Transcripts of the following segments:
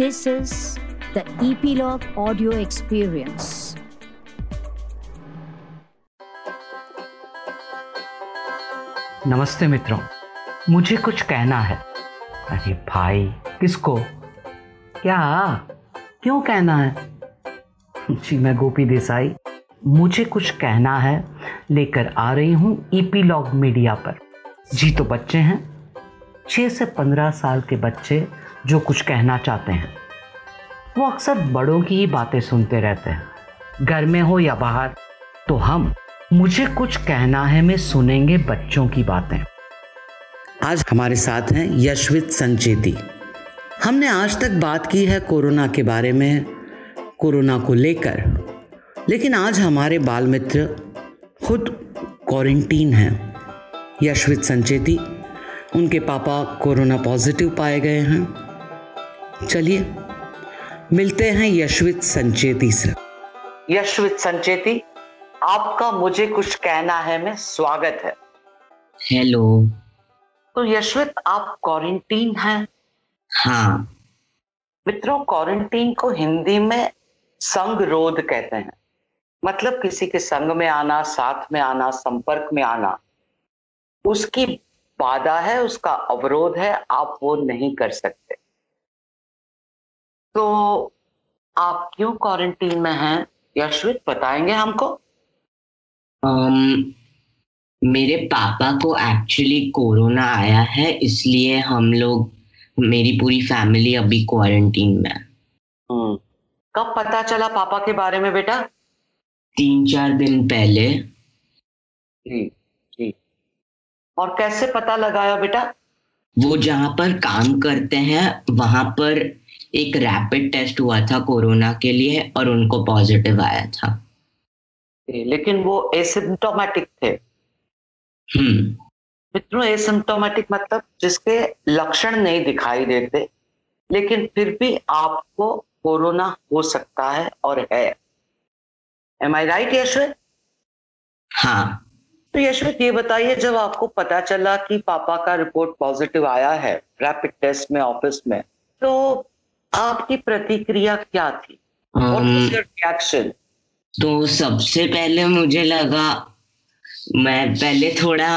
This is the Epilogue Audio Experience. नमस्ते मित्रों, मुझे कुछ कहना है। अरे भाई, किसको? क्या? क्यों कहना है? जी, मैं गोपी देसाई। मुझे कुछ कहना है, लेकर आ रही हूँ ईपीलॉग मीडिया पर। जी तो बच्चे हैं। छः से पंद्रह साल के बच्चे जो कुछ कहना चाहते हैं। वो अक्सर बड़ों की ही बातें सुनते रहते हैं। घर में हो या बाहर तो हम मुझे कुछ कहना है, में सुनेंगे बच्चों की बातें। आज हमारे साथ हैं यशवित संचेती। हमने आज तक बात की है कोरोना के बारे में, कोरोना को लेकर। लेकिन आज हमारे बाल मित्र खुद क्वारंटीन हैं। यशवित संचेती, उनके पापा कोरोना पॉजिटिव पाए गए हैं। चलिए मिलते हैं यशवित संचेती से। यशवित संचेती आपका मुझे कुछ कहना है में स्वागत है। हेलो। तो यशवित आप क्वारंटीन हैं? हाँ। मित्रों क्वारंटीन को हिंदी में संग रोध कहते हैं। मतलब किसी के संग में आना साथ में आना संपर्क में आना। उसकी बाधा है उसका अवरोध है आप वो नहीं कर सकते। तो आप क्यों क्वारंटीन में हैं? यशवित बताएँगे हमको? Um, मेरे पापा को एक्चुअली कोरोना आया है इसलिए हम लोग मेरी पूरी फैमिली अभी क्वारंटीन में हम्म, कब पता चला पापा के बारे में बेटा? तीन चार दिन पहले। जी जी। और कैसे पता लगाया बेटा? वो जहाँ पर काम करते हैं वहाँ पर एक रैपिड टेस्ट हुआ था कोरोना के लिए और उनको पॉजिटिव आया था। लेकिन वो एसिम्टोमेटिक थे। हम्म। मित्रों एसिम्टोमेटिक मतलब जिसके लक्षण नहीं दिखाई देते लेकिन फिर भी आपको कोरोना हो सकता है और है। एम आई राइट यशवित हाँ। तो यशवित ये बताइए जब आपको पता चला कि पापा का रिपोर्ट पॉजिटिव आया है रैपिड टेस्ट में ऑफ़िस में तो आपकी प्रतिक्रिया क्या थी? रिएक्शन तो सबसे पहले मुझे लगा मैं पहले थोड़ा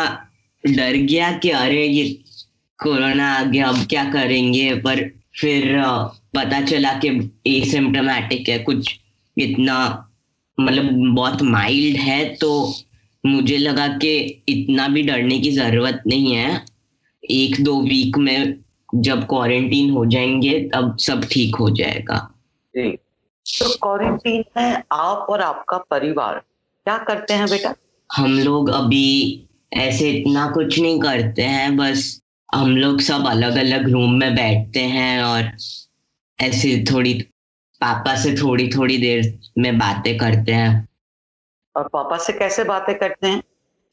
डर गया कि अरे ये कोरोना आ गया अब क्या करेंगे? पर फिर पता चला कि एसिम्टोमेटिक है कुछ इतना मतलब बहुत माइल्ड है तो मुझे लगा कि इतना भी डरने की ज़रूरत नहीं है। एक दो वीक में जब क्वारंटीन हो जाएँगे तब सब ठीक हो जाएगा। जी। तो क्वारंटीन में आप और आपका परिवार क्या करते हैं बेटा? हम लोग अभी ऐसे इतना कुछ नहीं करते हैं बस हम लोग सब अलग अलग रूम में बैठते हैं और ऐसे थोड़ी पापा से थोड़ी थोड़ी देर में बातें करते हैं। और पापा से कैसे बातें करते हैं?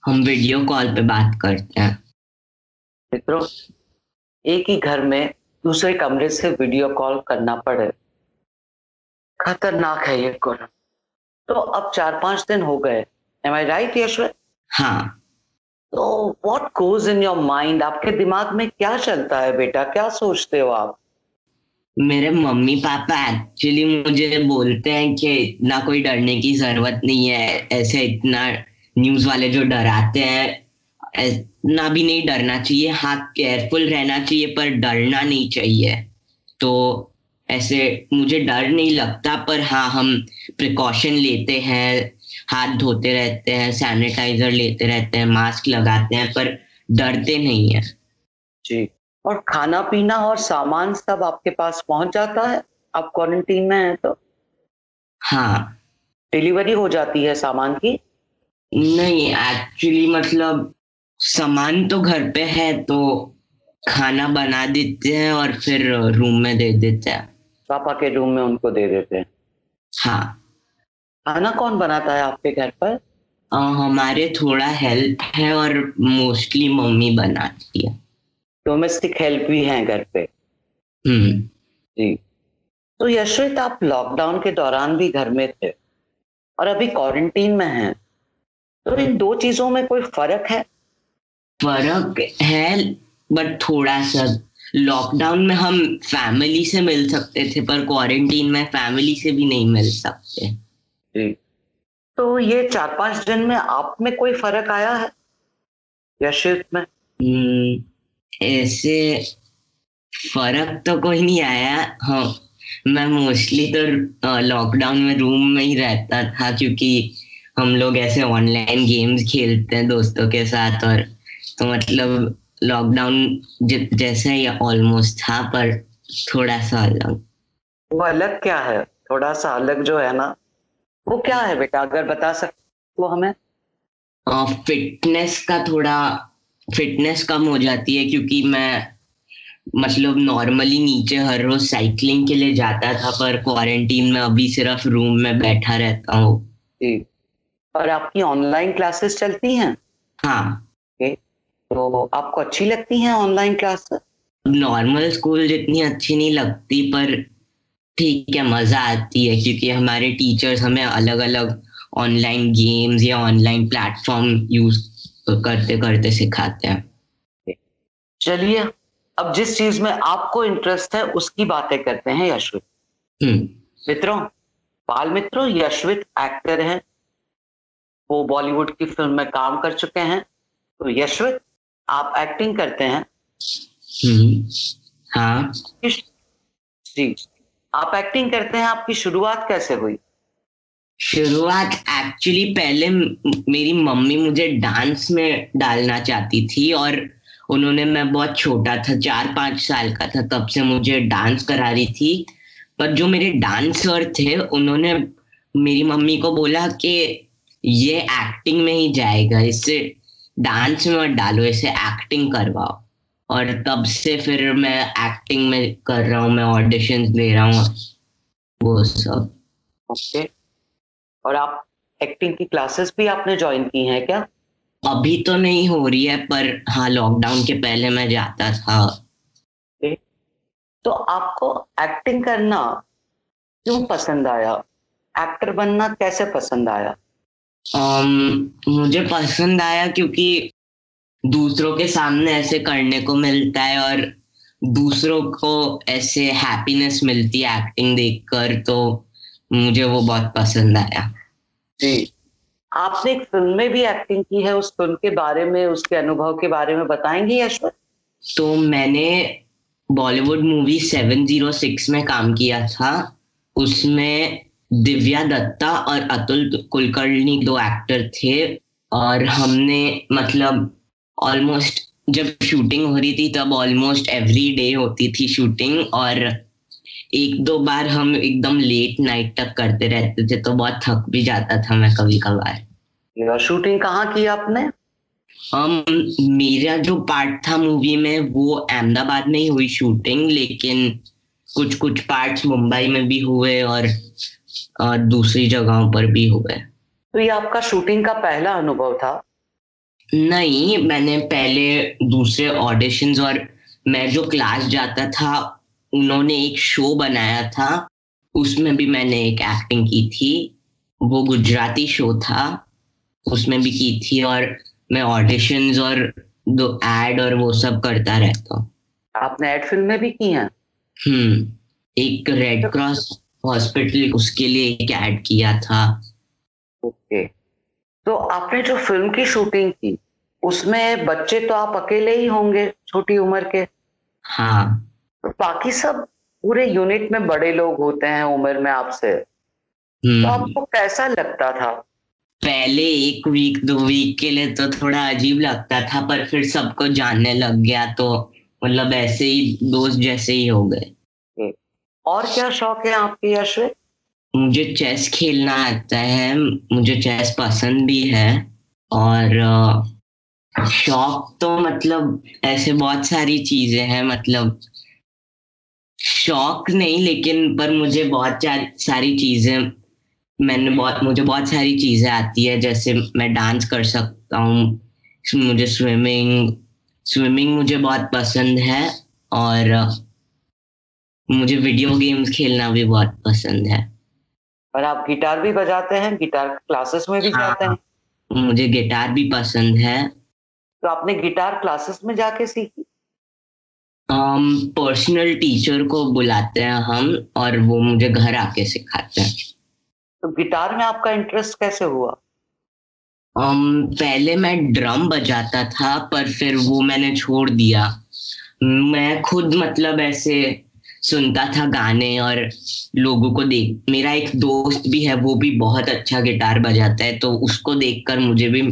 हम वीडियो कॉल पे बात करते हैं। मित्रों एक ही घर में दूसरे कमरे से वीडियो कॉल करना पड़े। खतरनाक है ये कोरोना तो अब चार पाँच दिन हो गए। एम आई राइट यशवंत हाँ। तो what goes in your mind आपके दिमाग में क्या चलता है बेटा? क्या सोचते हो आप? मेरे मम्मी पापा एक्चुअली मुझे बोलते हैं कि इतना कोई डरने की ज़रूरत नहीं है। ऐसे इतना न्यूज़ वाले जो डराते हैं इतना भी नहीं डरना चाहिए हाँ केयरफुल रहना चाहिए पर डरना नहीं चाहिए। तो ऐसे मुझे डर नहीं लगता पर हाँ हम प्रिकॉशन लेते हैं हाथ धोते रहते हैं सैनिटाइजर लेते रहते हैं मास्क लगाते हैं पर डरते नहीं है। जी। और खाना पीना और सामान सब आपके पास पहुँच जाता है? आप क्वारंटीन में हैं तो? हाँ। डिलीवरी हो जाती है सामान की? नहीं एक्चुअली मतलब सामान तो घर पे है तो खाना बना देते हैं और फिर रूम में दे देते हैं। पापा के रूम में उनको दे देते हैं। हाँ। खाना कौन बनाता है आपके घर पर? अ, हमारे थोड़ा हेल्प है और मोस्टली मम्मी बनाती है। डोमेस्टिक हेल्प भी है घर पे? हम्म। जी। तो यशवित आप लॉकडाउन के दौरान भी घर में थे और अभी क्वारंटीन में हैं। तो इन दो चीज़ों में कोई फ़र्क है? फ़र्क है बट थोड़ा सा लॉकडाउन में हम फैमिली से मिल सकते थे पर क्वारंटीन में फैमिली से भी नहीं मिल सकते। जी। तो ये चार पाँच दिन में आप में कोई फ़र्क आया है? या शिफ्ट में? हम्म, ऐसे फ़र्क तो कोई नहीं आया। हाँ मैं मोस्टली तो लॉकडाउन में रूम में ही रहता था क्योंकि हम लोग ऐसे ऑनलाइन गेम्स खेलते हैं दोस्तों के साथ और तो मतलब लॉकडाउन जैसा ही ऑलमोस्ट था पर थोड़ा सा अलग। वो अलग क्या है? थोड़ा सा अलग जो है ना वो क्या है बेटा? अगर बता सकते वो हमें फिटनेस का थोड़ा फिटनेस कम हो जाती है क्योंकि मैं मतलब नॉर्मली नीचे हर रोज साइकिलिंग के लिए जाता था पर क्वारंटीन में अभी सिर्फ़ रूम में बैठा रहता हूँ। और आपकी ऑनलाइन क्लासेस चलती हैं? हाँ। तो आपको अच्छी लगती हैं ऑनलाइन क्लास नॉर्मल स्कूल जितनी अच्छी नहीं लगती पर ठीक है मज़ा आती है क्योंकि हमारे टीचर्स हमें अलग अलग ऑनलाइन गेम्स या ऑनलाइन प्लेटफॉर्म यूज़ करते करते सिखाते हैं। चलिए अब जिस चीज़ में आपको इंटरेस्ट है उसकी बातें करते हैं यशवित हम्म। मित्रों बाल मित्रों यशवित एक्टर हैं। वो बॉलीवुड की फ़िल्म में काम कर चुके हैं। तो यशवित आप एक्टिंग करते हैं। हम्म, हाँ। जी। आप एक्टिंग करते हैं आपकी शुरुआत कैसे हुई? शुरुआत एक्चुअली पहले मेरी मम्मी मुझे डांस में डालना चाहती थी और उन्होंने मैं बहुत छोटा था चार पाँच साल का था तब से मुझे डांस करा रही थी। पर जो मेरे डांसर थे उन्होंने मेरी मम्मी को बोला कि ये एक्टिंग में ही जाएगा इससे डांस में मत डालो इसे एक्टिंग करवाओ। और तब से फिर मैं एक्टिंग में कर रहा हूँ मैं ऑडिशन दे रहा हूँ वो सब। ओके और आप एक्टिंग की क्लासेस भी आपने ज्वाइन की हैं क्या? अभी तो नहीं हो रही है पर हाँ लॉकडाउन के पहले मैं जाता था। तो आपको एक्टिंग करना क्यों पसंद आया? एक्टर बनना कैसे पसंद आया? Um, मुझे पसंद आया क्योंकि दूसरों के सामने ऐसे करने को मिलता है और दूसरों को ऐसे हैप्पीनेस मिलती है एक्टिंग देखकर तो मुझे वो बहुत पसंद आया। जी। आपने एक फ़िल्म में भी एक्टिंग की है उस फ़िल्म के बारे में उसके अनुभव के बारे में बताएँगे यशवंत तो मैंने Bollywood movie seven zero six में काम किया था उसमें दिव्या दत्ता और अतुल कुलकर्णी दो एक्टर थे और हमने मतलब ऑलमोस्ट जब शूटिंग हो रही थी तब ऑलमोस्ट एवरी डे होती थी शूटिंग और एक दो बार हम एकदम लेट नाइट तक करते रहते थे तो बहुत थक भी जाता था मैं कभी कभार। शूटिंग कहाँ की आपने? हम मेरा जो पार्ट था मूवी में वो अहमदाबाद में ही हुई शूटिंग लेकिन कुछ कुछ पार्ट्स मुंबई में भी हुए और, और दूसरी जगहों पर भी हुए तो ये आपका शूटिंग का पहला अनुभव था? नहीं मैंने पहले दूसरे ऑडिशंस और मैं जो क्लास जाता था उन्होंने एक शो बनाया था। उसमें भी मैंने एक एक्टिंग की थी। वो गुजराती शो था। उसमें भी की थी और मैं ऑडिशंस और दो एड और वो सब करता रहता हूँ। आपने एड फ़िल्म में भी की हैं? हम्म एक रेड क्रॉस हॉस्पिटल उसके लिए एक एड किया था? ओके तो आपने जो फ़िल्म की शूटिंग की उसमें बच्चे तो आप अकेले ही होंगे छोटी उम्र के। हाँ। तो बाकी सब पूरे यूनिट में बड़े लोग होते हैं उम्र में आपसे। तो हम्म। आपको कैसा लगता था? पहले एक वीक दो वीक के लिए तो थोड़ा अजीब लगता था पर फिर सबको जानने लग गया तो मतलब ऐसे ही दोस्त जैसे ही हो गए। और क्या शौक है आपके यशवे मुझे चेस खेलना आता है, मुझे चेस पसंद भी है और शौक तो मतलब ऐसे बहुत सारी चीज़ें हैं मतलब शौक नहीं लेकिन पर मुझे बहुत सारी चीज़ें, मैंने बहुत, मुझे बहुत सारी चीज़ें आती है, जैसे मैं डांस कर सकता हूँ, मुझे स्विमिंग स्विमिंग मुझे बहुत पसंद है और मुझे वीडियो गेम्स खेलना भी बहुत पसंद है। और आप गिटार भी बजाते हैं गिटार क्लासेस में भी हाँ, जाते हैं? मुझे गिटार भी पसंद है। तो आपने गिटार क्लासेस में जाके सीखी? पर्सनल um, टीचर को बुलाते हैं हम और वो मुझे घर आके सिखाते हैं। तो गिटार में आपका इंटरेस्ट कैसे हुआ? um, पहले मैं ड्रम बजाता था पर फिर वो मैंने छोड़ दिया। मैं खुद मतलब ऐसे सुनता था गाने और लोगों को देख मेरा एक दोस्त भी है वो भी बहुत अच्छा गिटार बजाता है तो उसको देखकर मुझे भी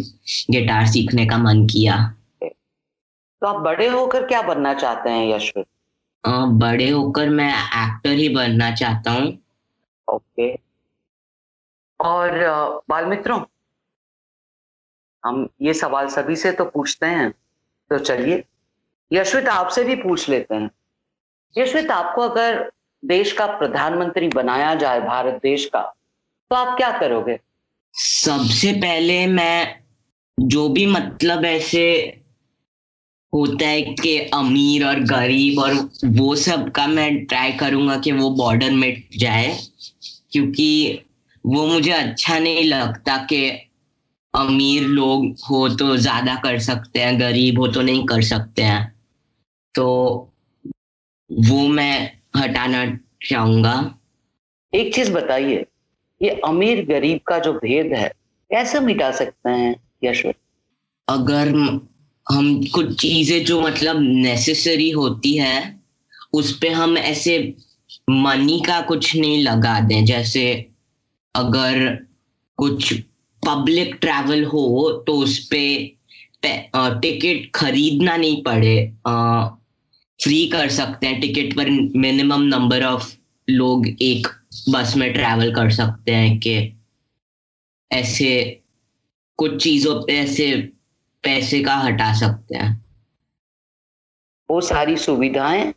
गिटार सीखने का मन किया। तो आप बड़े होकर क्या बनना चाहते हैं यशवंत बड़े होकर मैं एक्टर ही बनना चाहता हूँ। ओके। और बाल मित्रों हम ये सवाल सभी से तो पूछते हैं तो चलिए। यशवित आपसे भी पूछ लेते हैं। यशवित आपको अगर देश का प्रधानमंत्री बनाया जाए, भारत देश का तो आप क्या करोगे? सबसे पहले मैं जो भी मतलब ऐसे होता है कि अमीर और गरीब और वो सब का मैं ट्राई करूँगा कि वो बॉर्डर मिट जाए, क्योंकि वो मुझे अच्छा नहीं लगता कि अमीर लोग हो तो ज़्यादा कर सकते हैं, गरीब हो तो नहीं कर सकते हैं। तो वो मैं हटाना चाहूँगा। एक चीज़ बताइए ये अमीर गरीब का जो भेद है कैसे मिटा सकते हैं यशवंत? अगर हम कुछ चीज़ें जो मतलब नेसेसरी होती है उस पे हम ऐसे मनी का कुछ नहीं लगा दें। जैसे अगर कुछ पब्लिक ट्रैवल हो तो उस पे टिकट खरीदना नहीं पड़े। फ्री कर सकते हैं टिकट पर मिनिमम नंबर ऑफ़ लोग एक बस में ट्रैवल कर सकते हैं कि ऐसे कुछ चीज़ों पे ऐसे पैसे का हटा सकते हैं। वो सारी सुविधाएँ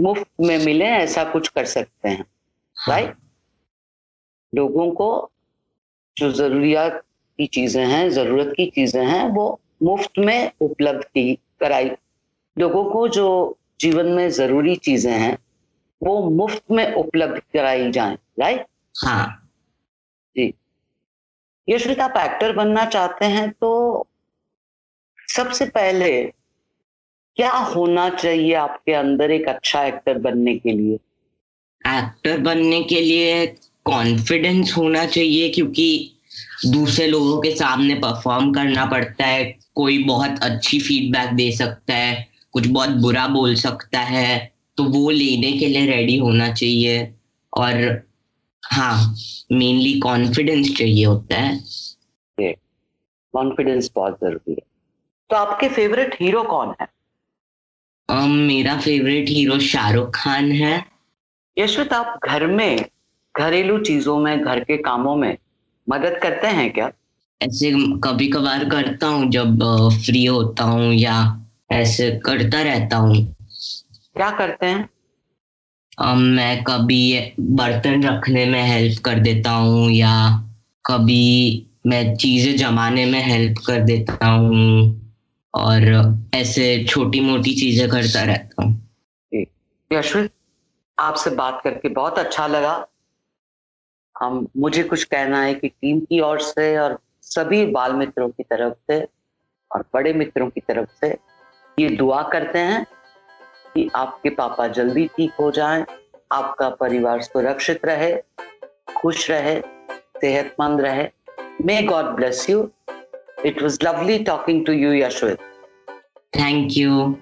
मुफ़्त में मिले ऐसा कुछ कर सकते हैं। हाँ. राइट लोगों को जो जरूरियात की चीज़ें हैं ज़रूरत की चीज़ें हैं वो मुफ़्त में उपलब्ध की कराई लोगों को जो जीवन में ज़रूरी चीज़ें हैं वो मुफ़्त में उपलब्ध कराई जाए राइट हाँ। जी। यशवित आप एक्टर बनना चाहते हैं तो सबसे पहले क्या होना चाहिए आपके अंदर एक अच्छा एक्टर बनने के लिए? एक्टर बनने के लिए कॉन्फिडेंस होना चाहिए क्योंकि दूसरे लोगों के सामने परफॉर्म करना पड़ता है कोई बहुत अच्छी फीडबैक दे सकता है। कुछ बहुत बुरा बोल सकता है तो वो लेने के लिए रेडी होना चाहिए। और हाँ मेनली कॉन्फिडेंस चाहिए होता है। कॉन्फिडेंस बहुत ज़रूरी है। तो आपके फेवरेट हीरो कौन है? um, मेरा फेवरेट हीरो शाहरुख खान है। यशवंत आप घर में घरेलू चीज़ों में घर के कामों में मदद करते हैं क्या? ऐसे कभी कभार करता हूँ जब फ्री होता हूँ या ऐसे करता रहता हूँ। क्या करते हैं? um, मैं कभी बर्तन रखने में हेल्प कर देता हूँ या कभी मैं चीज़ें जमाने में हेल्प कर देता हूँ और ऐसे छोटी मोटी चीज़ें करता रहता हूँ। यशवित आपसे बात करके बहुत अच्छा लगा। हम मुझे कुछ कहना है कि टीम की ओर से और सभी बाल मित्रों की तरफ़ से और बड़े मित्रों की तरफ़ से ये दुआ करते हैं कि आपके पापा जल्दी ठीक हो जाएँ, आपका परिवार सुरक्षित रहे खुश रहे सेहतमंद रहे। May God bless you it was lovely talking to you Yashwit thank you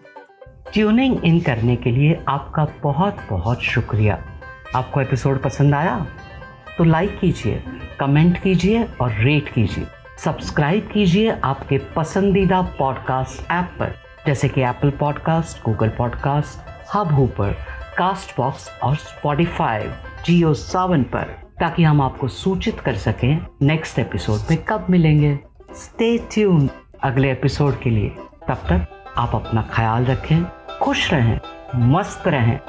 tuning in करने के लिए आपका बहुत बहुत शुक्रिया। आपको एपिसोड पसंद आया? तो लाइक कीजिए कमेंट कीजिए और रेट कीजिए। सब्सक्राइब कीजिए आपके पसंदीदा पॉडकास्ट ऐप पर। जैसे कि Apple podcast Google podcast Hubhopper Castbox और स्पॉटिफाई जियो सावन पर, ताकि हम आपको सूचित कर सकें नेक्स्ट एपिसोड में कब मिलेंगे। स्टे ट्यून अगले एपिसोड के लिए। तब तक आप अपना ख्याल रखें, खुश रहें, मस्त रहें।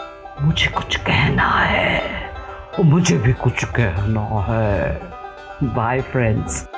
मुझे कुछ कहना है। मुझे भी कुछ कहना है। Bye friends